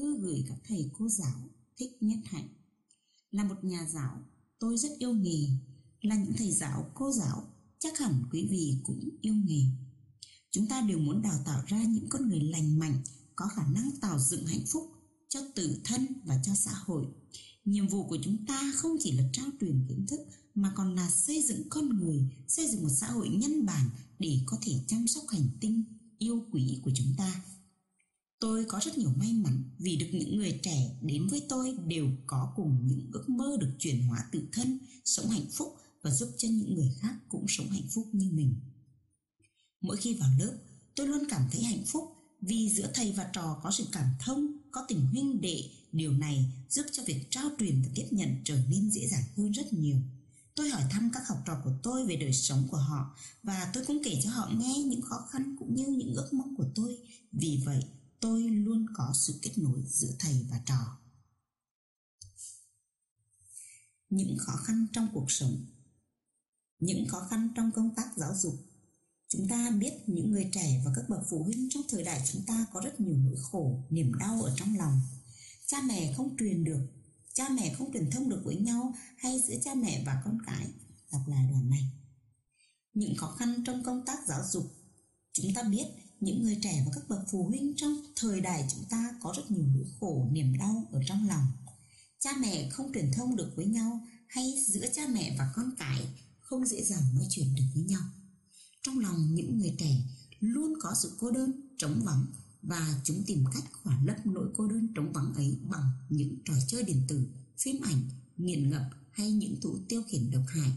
thư gửi các thầy cô giáo thích nhất hạnh. Là một nhà giáo, tôi rất yêu nghề. Là những thầy giáo, cô giáo, chắc hẳn quý vị cũng yêu nghề. Chúng ta đều muốn đào tạo ra những con người lành mạnh, có khả năng tạo dựng hạnh phúc cho tự thân và cho xã hội. Nhiệm vụ của chúng ta không chỉ là trao truyền kiến thức mà còn là xây dựng con người, xây dựng một xã hội nhân bản để có thể chăm sóc hành tinh yêu quý của chúng ta. Tôi có rất nhiều may mắn vì được những người trẻ đến với tôi đều có cùng những ước mơ được chuyển hóa tự thân, sống hạnh phúc và giúp cho những người khác cũng sống hạnh phúc như mình. Mỗi khi vào lớp, tôi luôn cảm thấy hạnh phúc vì giữa thầy và trò có sự cảm thông, có tình huynh đệ, điều này giúp cho việc trao truyền và tiếp nhận trở nên dễ dàng hơn rất nhiều. Tôi hỏi thăm các học trò của tôi về đời sống của họ và tôi cũng kể cho họ nghe những khó khăn cũng như những ước mong của tôi. Vì vậy, tôi luôn có sự kết nối giữa thầy và trò. Những khó khăn trong cuộc sống Những khó khăn trong công tác giáo dục Chúng ta biết những người trẻ và các bậc phụ huynh trong thời đại chúng ta có rất nhiều nỗi khổ, niềm đau ở trong lòng. Cha mẹ không truyền được, cha mẹ không truyền thông được với nhau hay giữa cha mẹ và con cái. Đọc lại đoạn này. Những khó khăn trong công tác giáo dục Chúng ta biết những người trẻ và các bậc phụ huynh trong thời đại chúng ta có rất nhiều nỗi khổ, niềm đau ở trong lòng. Cha mẹ không truyền thông được với nhau hay giữa cha mẹ và con cái không dễ dàng nói chuyện được với nhau. Trong lòng những người trẻ luôn có sự cô đơn, trống vắng và chúng tìm cách khỏa lấp nỗi cô đơn trống vắng ấy bằng những trò chơi điện tử, phim ảnh, nghiện ngập hay những thú tiêu khiển độc hại.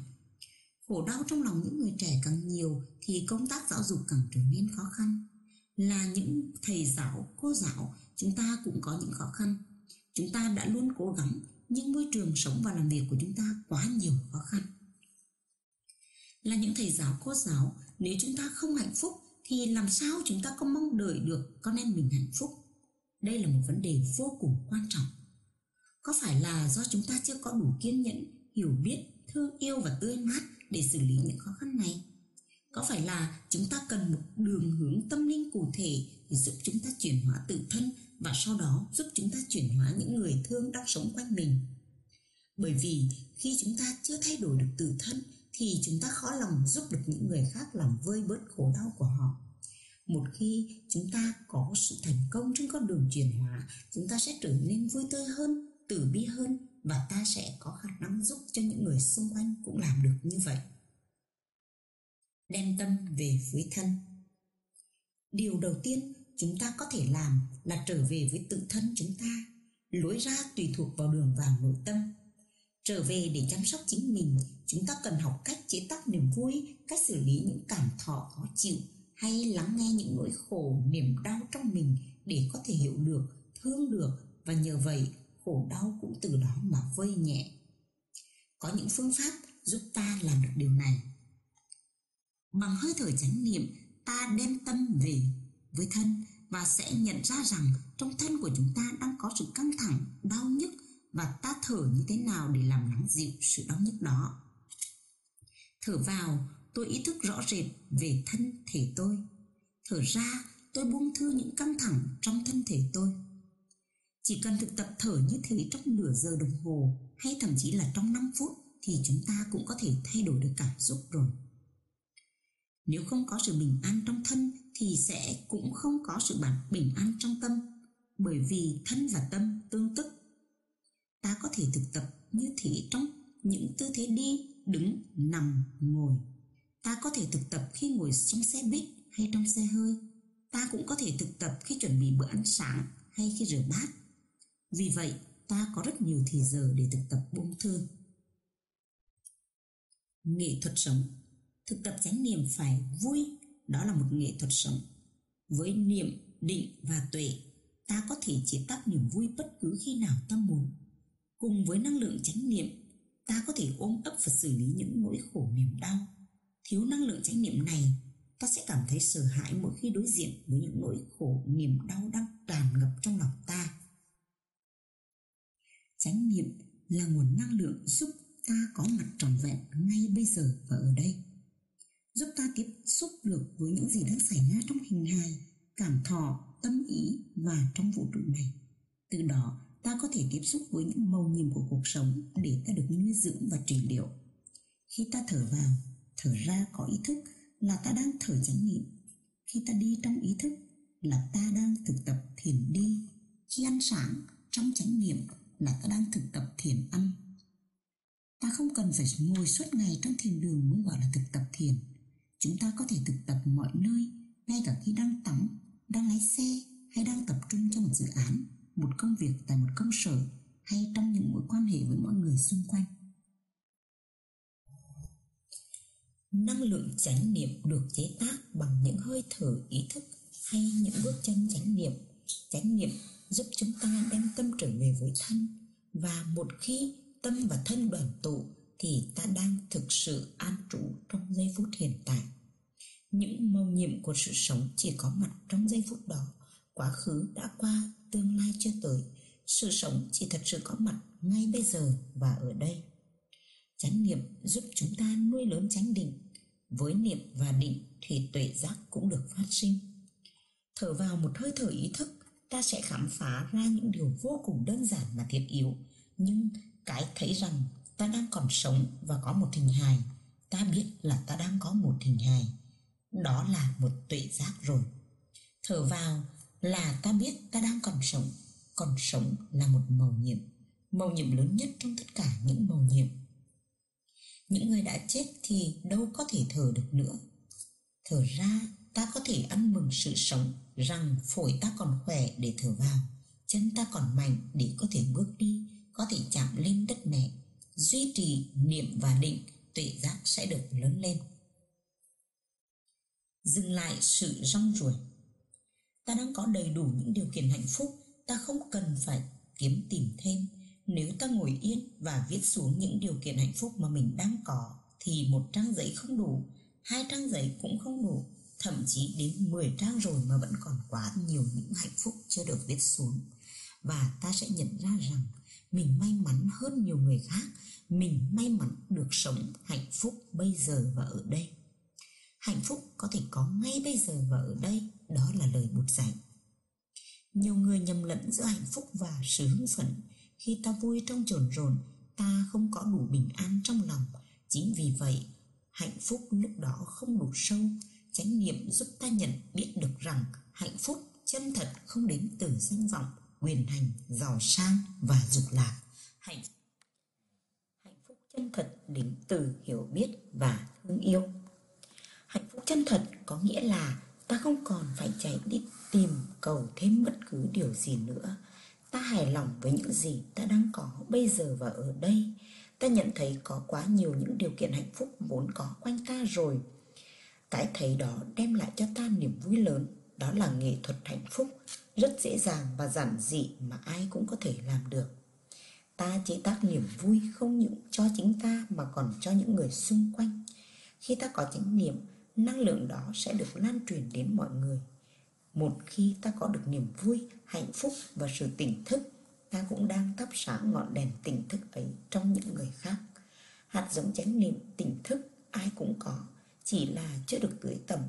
Khổ đau trong lòng những người trẻ càng nhiều thì công tác giáo dục càng trở nên khó khăn. Là những thầy giáo, cô giáo, chúng ta cũng có những khó khăn. Chúng ta đã luôn cố gắng nhưng môi trường sống và làm việc của chúng ta quá nhiều khó khăn. Là những thầy giáo cô giáo nếu chúng ta không hạnh phúc thì làm sao chúng ta có mong đợi được con em mình hạnh phúc? Đây là một vấn đề vô cùng quan trọng. Có phải là do chúng ta chưa có đủ kiên nhẫn hiểu biết thương yêu và tươi mát để xử lý những khó khăn này? Có phải là chúng ta cần một đường hướng tâm linh cụ thể để giúp chúng ta chuyển hóa tự thân và sau đó giúp chúng ta chuyển hóa những người thương đang sống quanh mình? Bởi vì khi chúng ta chưa thay đổi được tự thân, thì chúng ta khó lòng giúp được những người khác làm vơi bớt khổ đau của họ. Một khi chúng ta có sự thành công trên con đường chuyển hóa, chúng ta sẽ trở nên vui tươi hơn tử bi hơn và ta sẽ có khả năng giúp cho những người xung quanh cũng làm được như vậy đem tâm về với thân. Điều đầu tiên chúng ta có thể làm là trở về với tự thân chúng ta, lối ra tùy thuộc vào đường vào nội tâm. Trở về để chăm sóc chính mình, chúng ta cần học cách chế tác niềm vui, cách xử lý những cảm thọ khó chịu, hay lắng nghe những nỗi khổ, niềm đau trong mình để có thể hiểu được, thương được và nhờ vậy khổ đau cũng từ đó mà vơi nhẹ. Có những phương pháp giúp ta làm được điều này bằng hơi thở chánh niệm, ta đem tâm về với thân và sẽ nhận ra rằng trong thân của chúng ta đang có sự căng thẳng, đau nhức và ta thở như thế nào để làm lắng dịu sự đau nhức đó. Thở vào, tôi ý thức rõ rệt về thân thể tôi. Thở ra, tôi buông thư những căng thẳng trong thân thể tôi. Chỉ cần thực tập thở như thế trong nửa giờ đồng hồ hay thậm chí là trong 5 phút thì chúng ta cũng có thể thay đổi được cảm xúc rồi. Nếu không có sự bình an trong thân thì sẽ cũng không có sự bản bình an trong tâm bởi vì thân và tâm tương tức ta có thể thực tập như thế trong những tư thế đi, đứng, nằm, ngồi. Ta có thể thực tập khi ngồi trong xe buýt hay trong xe hơi. Ta cũng có thể thực tập khi chuẩn bị bữa ăn sáng hay khi rửa bát. Vì vậy, ta có rất nhiều thời giờ để thực tập buông thư. Nghệ thuật sống Thực tập chánh niệm phải vui, đó là một nghệ thuật sống. Với niệm, định và tuệ, ta có thể chế tác niềm vui bất cứ khi nào ta muốn. Cùng với năng lượng chánh niệm ta có thể ôm ấp và xử lý những nỗi khổ niềm đau. Thiếu năng lượng chánh niệm này ta sẽ cảm thấy sợ hãi mỗi khi đối diện với những nỗi khổ niềm đau đang tràn ngập trong lòng ta. Chánh niệm là nguồn năng lượng giúp ta có mặt trọn vẹn ngay bây giờ và ở đây giúp ta tiếp xúc được với những gì đang xảy ra trong hình hài cảm thọ tâm ý và trong vũ trụ này Từ đó ta có thể tiếp xúc với những màu nhiệm của cuộc sống để ta được nuôi dưỡng và trị liệu. Khi ta thở vào, thở ra có ý thức là ta đang thở chánh niệm. Khi ta đi trong ý thức là ta đang thực tập thiền đi. Khi ăn sáng trong chánh niệm là ta đang thực tập thiền ăn. Ta không cần phải ngồi suốt ngày trong thiền đường mới gọi là thực tập thiền. Chúng ta có thể thực tập mọi nơi, ngay cả khi đang tắm, đang lái xe hay đang tập trung cho một dự án, một công việc tại một công sở hay trong những mối quan hệ với mọi người xung quanh. Năng lượng chánh niệm được chế tác bằng những hơi thở ý thức hay những bước chân chánh niệm. Chánh niệm giúp chúng ta đem tâm trở về với thân và một khi tâm và thân đoàn tụ thì ta đang thực sự an trụ trong giây phút hiện tại. Những mầu nhiệm của sự sống chỉ có mặt trong giây phút đó. Quá khứ đã qua, tương lai chưa tới. Sự sống chỉ thật sự có mặt ngay bây giờ và ở đây. Chánh niệm giúp chúng ta nuôi lớn chánh định. Với niệm và định thì tuệ giác cũng được phát sinh. Thở vào một hơi thở ý thức, ta sẽ khám phá ra những điều vô cùng đơn giản và thiết yếu. Nhưng cái thấy rằng ta đang còn sống và có một hình hài, ta biết là ta đang có một hình hài. Đó là một tuệ giác rồi. Thở vào là ta biết ta đang còn sống, còn sống là một màu nhiệm, màu nhiệm lớn nhất trong tất cả những màu nhiệm. Những người đã chết thì đâu có thể thở được nữa. Thở ra ta có thể ăn mừng sự sống rằng phổi ta còn khỏe để thở vào. Chân ta còn mạnh để có thể bước đi có thể chạm lên đất mẹ duy trì niệm và định tuệ giác sẽ được lớn lên. Dừng lại sự rong ruổi. Ta đang có đầy đủ những điều kiện hạnh phúc ta không cần phải kiếm tìm thêm. Nếu ta ngồi yên và viết xuống những điều kiện hạnh phúc mà mình đang có thì một trang giấy không đủ, hai trang giấy cũng không đủ, thậm chí đến 10 trang rồi mà vẫn còn quá nhiều những hạnh phúc chưa được viết xuống. Và ta sẽ nhận ra rằng mình may mắn hơn nhiều người khác, mình may mắn được sống hạnh phúc bây giờ và ở đây. Hạnh phúc có thể có ngay bây giờ và ở đây, đó là lời bụt dạy. Nhiều người nhầm lẫn giữa hạnh phúc và sự hưng phấn. Khi ta vui trong trồn rồn ta không có đủ bình an trong lòng. Chính vì vậy hạnh phúc lúc đó không đủ sâu. Chánh niệm giúp ta nhận biết được rằng hạnh phúc chân thật không đến từ danh vọng quyền hành, giàu sang và dục lạc. Hạnh hạnh phúc chân thật đến từ hiểu biết và thương yêu. Hạnh phúc chân thật có nghĩa là ta không còn phải chạy đi tìm cầu thêm bất cứ điều gì nữa. Ta hài lòng với những gì ta đang có bây giờ và ở đây. Ta nhận thấy có quá nhiều những điều kiện hạnh phúc vốn có quanh ta rồi. Cái thấy đó đem lại cho ta niềm vui lớn, đó là nghệ thuật hạnh phúc rất dễ dàng và giản dị mà ai cũng có thể làm được. Ta chế tác niềm vui không những cho chính ta mà còn cho những người xung quanh. Khi ta có chánh niệm, năng lượng đó sẽ được lan truyền đến mọi người. Một khi ta có được niềm vui, hạnh phúc và sự tỉnh thức, ta cũng đang thắp sáng ngọn đèn tỉnh thức ấy trong những người khác. Hạt giống chánh niệm tỉnh thức ai cũng có, chỉ là chưa được tưới tầm,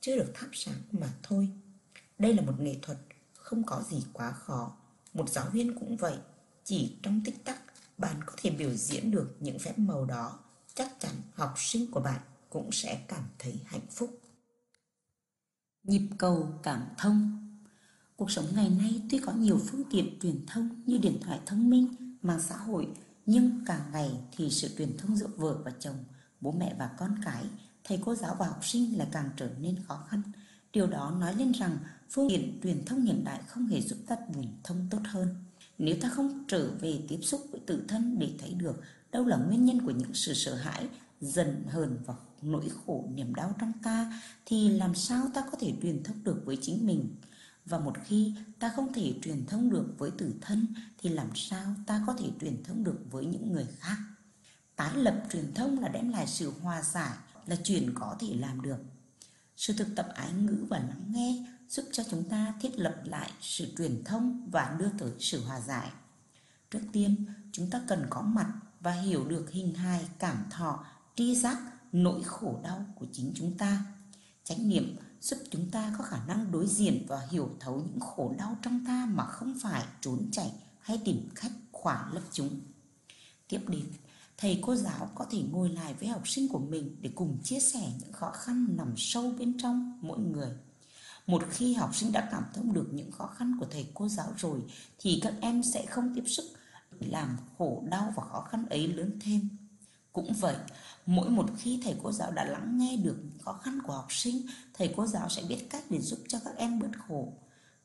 chưa được thắp sáng mà thôi. Đây là một nghệ thuật không có gì quá khó. Một giáo viên cũng vậy, chỉ trong tích tắc, bạn có thể biểu diễn được những phép màu đó. Chắc chắn học sinh của bạn cũng sẽ cảm thấy hạnh phúc. Nhịp cầu cảm thông. Cuộc sống ngày nay tuy có nhiều phương tiện truyền thông như điện thoại thông minh, mạng xã hội, nhưng càng ngày thì sự truyền thông giữa vợ và chồng, bố mẹ và con cái, thầy cô giáo và học sinh lại càng trở nên khó khăn điều đó nói lên rằng phương tiện truyền thông hiện đại không hề giúp ta truyền thông tốt hơn. Nếu ta không trở về tiếp xúc với tự thân để thấy được đâu là nguyên nhân của những sự sợ hãi dần hờn và nỗi khổ, niềm đau trong ta, thì làm sao ta có thể truyền thông được với chính mình? Và một khi ta không thể truyền thông được với tử thân, thì làm sao ta có thể truyền thông được với những người khác? Tái lập truyền thông là đem lại sự hòa giải, là chuyện có thể làm được sự thực tập ái ngữ và lắng nghe giúp cho chúng ta thiết lập lại sự truyền thông và đưa tới sự hòa giải trước tiên chúng ta cần có mặt và hiểu được hình hài cảm thọ tri giác nỗi khổ đau của chính chúng ta chánh niệm giúp chúng ta có khả năng đối diện và hiểu thấu những khổ đau trong ta mà không phải trốn chạy hay tìm cách khỏa lấp chúng. Tiếp đến, thầy cô giáo có thể ngồi lại với học sinh của mình để cùng chia sẻ những khó khăn nằm sâu bên trong mỗi người. Một khi học sinh đã cảm thông được những khó khăn của thầy cô giáo rồi thì các em sẽ không tiếp sức làm khổ đau và khó khăn ấy lớn thêm. Cũng vậy, mỗi một khi thầy cô giáo đã lắng nghe được những khó khăn của học sinh, thầy cô giáo sẽ biết cách để giúp cho các em bớt khổ.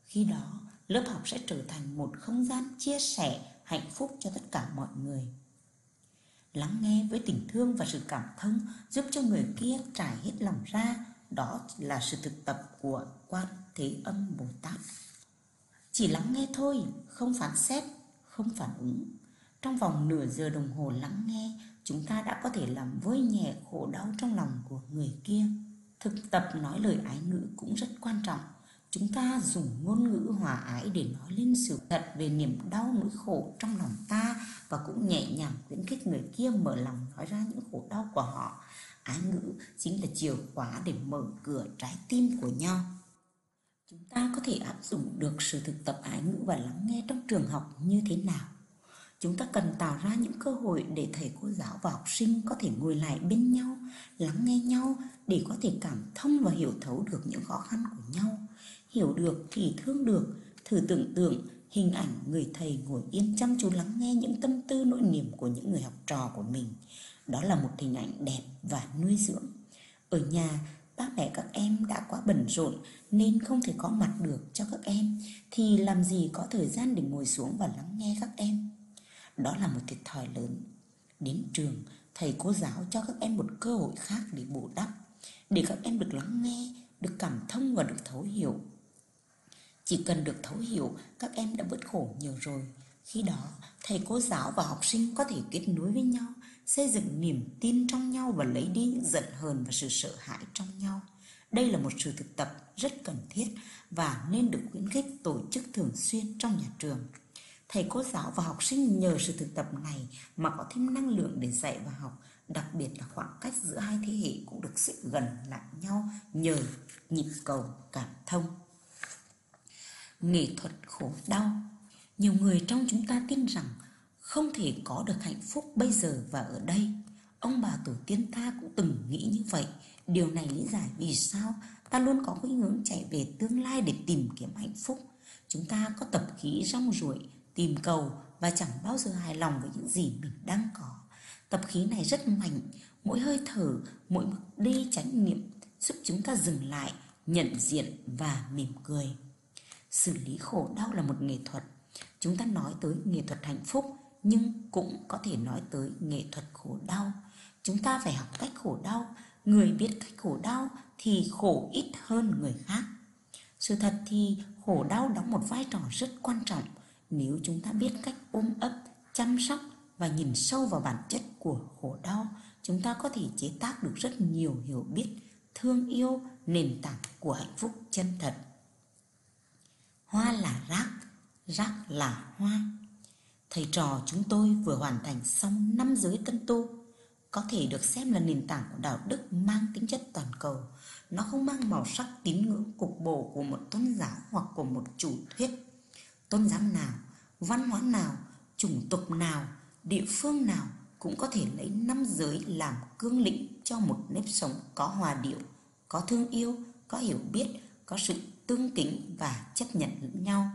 Khi đó, lớp học sẽ trở thành một không gian chia sẻ hạnh phúc cho tất cả mọi người. Lắng nghe với tình thương và sự cảm thông giúp cho người kia trải hết lòng ra, đó là sự thực tập của quan thế âm Bồ Tát. Chỉ lắng nghe thôi, không phán xét, không phản ứng. Trong vòng nửa giờ đồng hồ lắng nghe, chúng ta đã có thể làm vơi nhẹ khổ đau trong lòng của người kia. Thực tập nói lời ái ngữ cũng rất quan trọng. Chúng ta dùng ngôn ngữ hòa ái để nói lên sự thật về niềm đau nỗi khổ trong lòng ta và cũng nhẹ nhàng khuyến khích người kia mở lòng nói ra những khổ đau của họ. Ái ngữ chính là chìa khóa để mở cửa trái tim của nhau. Chúng ta có thể áp dụng được sự thực tập ái ngữ và lắng nghe trong trường học như thế nào? Chúng ta cần tạo ra những cơ hội để thầy cô giáo và học sinh có thể ngồi lại bên nhau, lắng nghe nhau để có thể cảm thông và hiểu thấu được những khó khăn của nhau. Hiểu được thì thương được, thử tưởng tượng hình ảnh người thầy ngồi yên chăm chú lắng nghe những tâm tư nỗi niềm của những người học trò của mình. Đó là một hình ảnh đẹp và nuôi dưỡng. Ở nhà, ba mẹ các em đã quá bận rộn nên không thể có mặt được cho các em thì làm gì có thời gian để ngồi xuống và lắng nghe các em đó là một thiệt thòi lớn. Đến trường, thầy cô giáo cho các em một cơ hội khác để bù đắp, để các em được lắng nghe, được cảm thông và được thấu hiểu. Chỉ cần được thấu hiểu, các em đã bớt khổ nhiều rồi. Khi đó, thầy cô giáo và học sinh có thể kết nối với nhau, xây dựng niềm tin trong nhau và lấy đi những giận hờn và sự sợ hãi trong nhau. Đây là một sự thực tập rất cần thiết và nên được khuyến khích tổ chức thường xuyên trong nhà trường. Thầy cô giáo và học sinh nhờ sự thực tập này mà có thêm năng lượng để dạy và học, đặc biệt là khoảng cách giữa hai thế hệ cũng được sự gần lại nhau nhờ nhịp cầu cảm thông. Nghệ thuật khổ đau Nhiều người trong chúng ta tin rằng không thể có được hạnh phúc bây giờ và ở đây. Ông bà tổ tiên ta cũng từng nghĩ như vậy. Điều này lý giải vì sao ta luôn có khuynh hướng chạy về tương lai để tìm kiếm hạnh phúc. Chúng ta có tập khí rong ruổi, tìm cầu và chẳng bao giờ hài lòng với những gì mình đang có. Tập khí này rất mạnh, mỗi hơi thở, mỗi bước đi chánh niệm giúp chúng ta dừng lại, nhận diện và mỉm cười. Xử lý khổ đau là một nghệ thuật. Chúng ta nói tới nghệ thuật hạnh phúc nhưng cũng có thể nói tới nghệ thuật khổ đau. Chúng ta phải học cách khổ đau, người biết cách khổ đau thì khổ ít hơn người khác. Sự thật thì khổ đau đóng một vai trò rất quan trọng nếu chúng ta biết cách ôm ấp, chăm sóc và nhìn sâu vào bản chất của khổ đau, chúng ta có thể chế tác được rất nhiều hiểu biết, thương yêu, nền tảng của hạnh phúc chân thật. Hoa là rác, rác là hoa. Thầy trò chúng tôi vừa hoàn thành xong năm giới tân tu, có thể được xem là nền tảng của đạo đức mang tính chất toàn cầu. Nó không mang màu sắc tín ngưỡng cục bộ của một tôn giáo hoặc của một chủ thuyết. Tôn giáo nào văn hóa nào, chủng tộc nào, địa phương nào cũng có thể lấy năm giới làm cương lĩnh cho một nếp sống có hòa điệu, có thương yêu, có hiểu biết, có sự tương kính và chấp nhận lẫn nhau.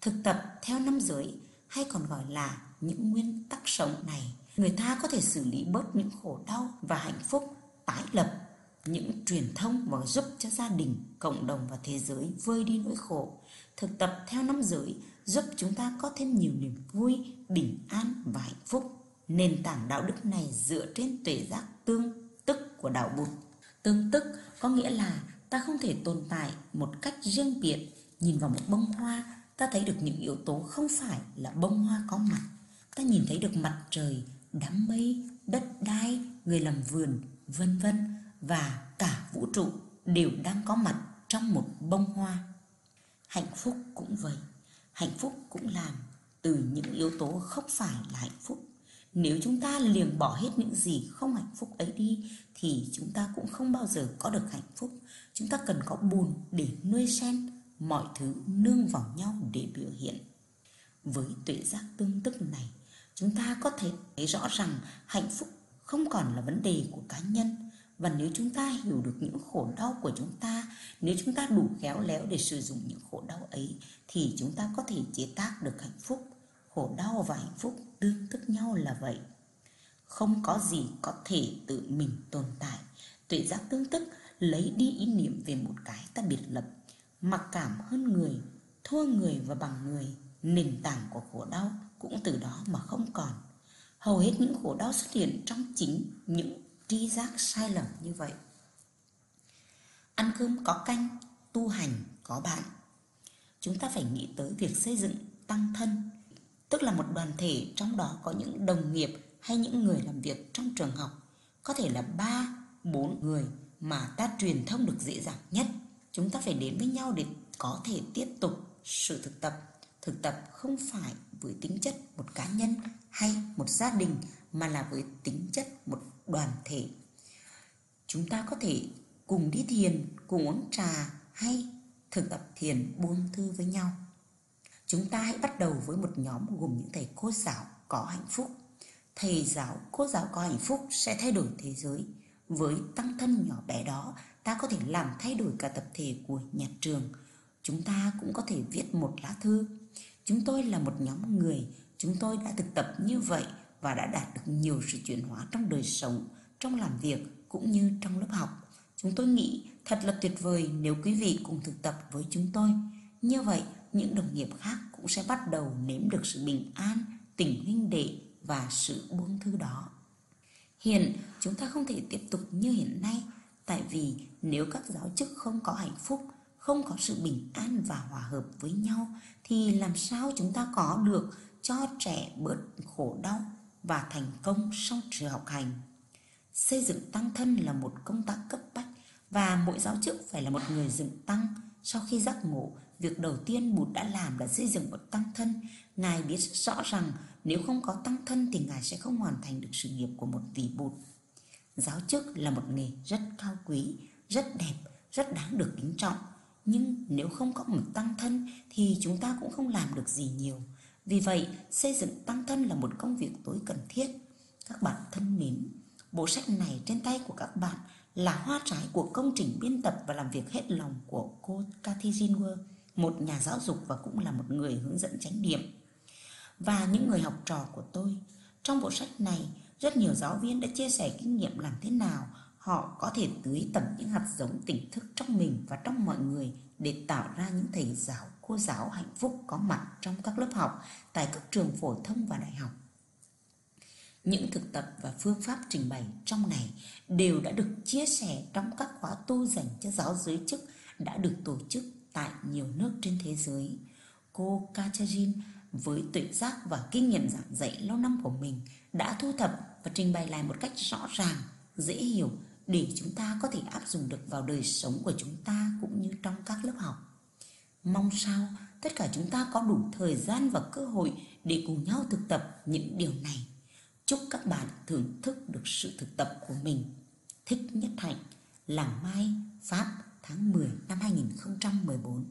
Thực tập theo năm giới hay còn gọi là những nguyên tắc sống này, người ta có thể xử lý bớt những khổ đau và hạnh phúc, tái lập những truyền thông và giúp cho gia đình, cộng đồng và thế giới vơi đi nỗi khổ. Thực tập theo năm giới giúp chúng ta có thêm nhiều niềm vui, bình an và hạnh phúc. Nền tảng đạo đức này dựa trên tuệ giác tương tức của đạo Bụt. Tương tức có nghĩa là ta không thể tồn tại một cách riêng biệt. Nhìn vào một bông hoa, ta thấy được những yếu tố không phải là bông hoa có mặt. Ta nhìn thấy được mặt trời, đám mây, đất đai, người làm vườn, vân vân và cả vũ trụ đều đang có mặt trong một bông hoa. Hạnh phúc cũng vậy hạnh phúc cũng làm từ những yếu tố không phải là hạnh phúc nếu chúng ta liềng bỏ hết những gì không hạnh phúc ấy đi thì chúng ta cũng không bao giờ có được hạnh phúc. Chúng ta cần có bùn để nuôi sen, mọi thứ nương vào nhau để biểu hiện. Với tuệ giác tương tức này, chúng ta có thể thấy rõ rằng hạnh phúc không còn là vấn đề của cá nhân và nếu chúng ta hiểu được những khổ đau của chúng ta nếu chúng ta đủ khéo léo để sử dụng những khổ đau ấy thì chúng ta có thể chế tác được hạnh phúc khổ đau và hạnh phúc tương tức nhau là vậy. Không có gì có thể tự mình tồn tại. Tuệ giác tương tức lấy đi ý niệm về một cái ta biệt lập, mặc cảm hơn người, thua người và bằng người, nền tảng của khổ đau cũng từ đó mà không còn. Hầu hết những khổ đau xuất hiện trong chính những tri giác sai lầm như vậy. Ăn cơm có canh, tu hành có bạn. Chúng ta phải nghĩ tới việc xây dựng tăng thân tức là một đoàn thể, trong đó có những đồng nghiệp hay những người làm việc trong trường học. Có thể là ba, bốn người mà ta truyền thông được dễ dàng nhất. Chúng ta phải đến với nhau để có thể tiếp tục sự thực tập. Thực tập không phải với tính chất một cá nhân hay một gia đình, mà là với tính chất một đoàn thể. Chúng ta có thể cùng đi thiền, cùng uống trà hay thực tập thiền buông thư với nhau chúng ta hãy bắt đầu với một nhóm gồm những thầy cô giáo có hạnh phúc. Thầy giáo, cô giáo có hạnh phúc sẽ thay đổi thế giới. Với tăng thân nhỏ bé đó, ta có thể làm thay đổi cả tập thể của nhà trường. Chúng ta cũng có thể viết một lá thư. Chúng tôi là một nhóm người. Chúng tôi đã thực tập như vậy và đã đạt được nhiều sự chuyển hóa trong đời sống, trong làm việc cũng như trong lớp học. Chúng tôi nghĩ thật là tuyệt vời nếu quý vị cùng thực tập với chúng tôi. Như vậy những đồng nghiệp khác cũng sẽ bắt đầu nếm được sự bình an, tình huynh đệ và sự buông thư đó. Hiện chúng ta không thể tiếp tục như hiện nay, tại vì nếu các giáo chức không có hạnh phúc, không có sự bình an và hòa hợp với nhau, thì làm sao chúng ta có được cho trẻ bớt khổ đau và thành công trong trường học hành? Xây dựng tăng thân là một công tác cấp bách và mỗi giáo chức phải là một người dựng tăng sau khi giác ngộ việc đầu tiên bụt đã làm là xây dựng một tăng thân. Ngài biết rõ rằng nếu không có tăng thân thì ngài sẽ không hoàn thành được sự nghiệp của một vị bụt. Giáo chức là một nghề rất cao quý rất đẹp rất đáng được kính trọng. Nhưng nếu không có một tăng thân thì chúng ta cũng không làm được gì nhiều. Vì vậy xây dựng tăng thân là một công việc tối cần thiết. Các bạn thân mến bộ sách này trên tay của các bạn là hoa trái của công trình biên tập và làm việc hết lòng của cô Cathy Zinwer, một nhà giáo dục và cũng là một người hướng dẫn chánh niệm. Và những người học trò của tôi, trong bộ sách này, rất nhiều giáo viên đã chia sẻ kinh nghiệm làm thế nào họ có thể tưới tẩm những hạt giống tỉnh thức trong mình và trong mọi người để tạo ra những thầy giáo, cô giáo hạnh phúc có mặt trong các lớp học tại các trường phổ thông và đại học. Những thực tập và phương pháp trình bày trong này đều đã được chia sẻ trong các khóa tu dành cho giáo giới chức đã được tổ chức tại nhiều nước trên thế giới. Cô Kacharin với tự giác và kinh nghiệm giảng dạy lâu năm của mình đã thu thập và trình bày lại một cách rõ ràng, dễ hiểu để chúng ta có thể áp dụng được vào đời sống của chúng ta cũng như trong các lớp học. Mong sao tất cả chúng ta có đủ thời gian và cơ hội để cùng nhau thực tập những điều này. Chúc các bạn thưởng thức được sự thực tập của mình. Thích Nhất Hạnh, Làng Mai, Pháp, tháng 10 năm 2014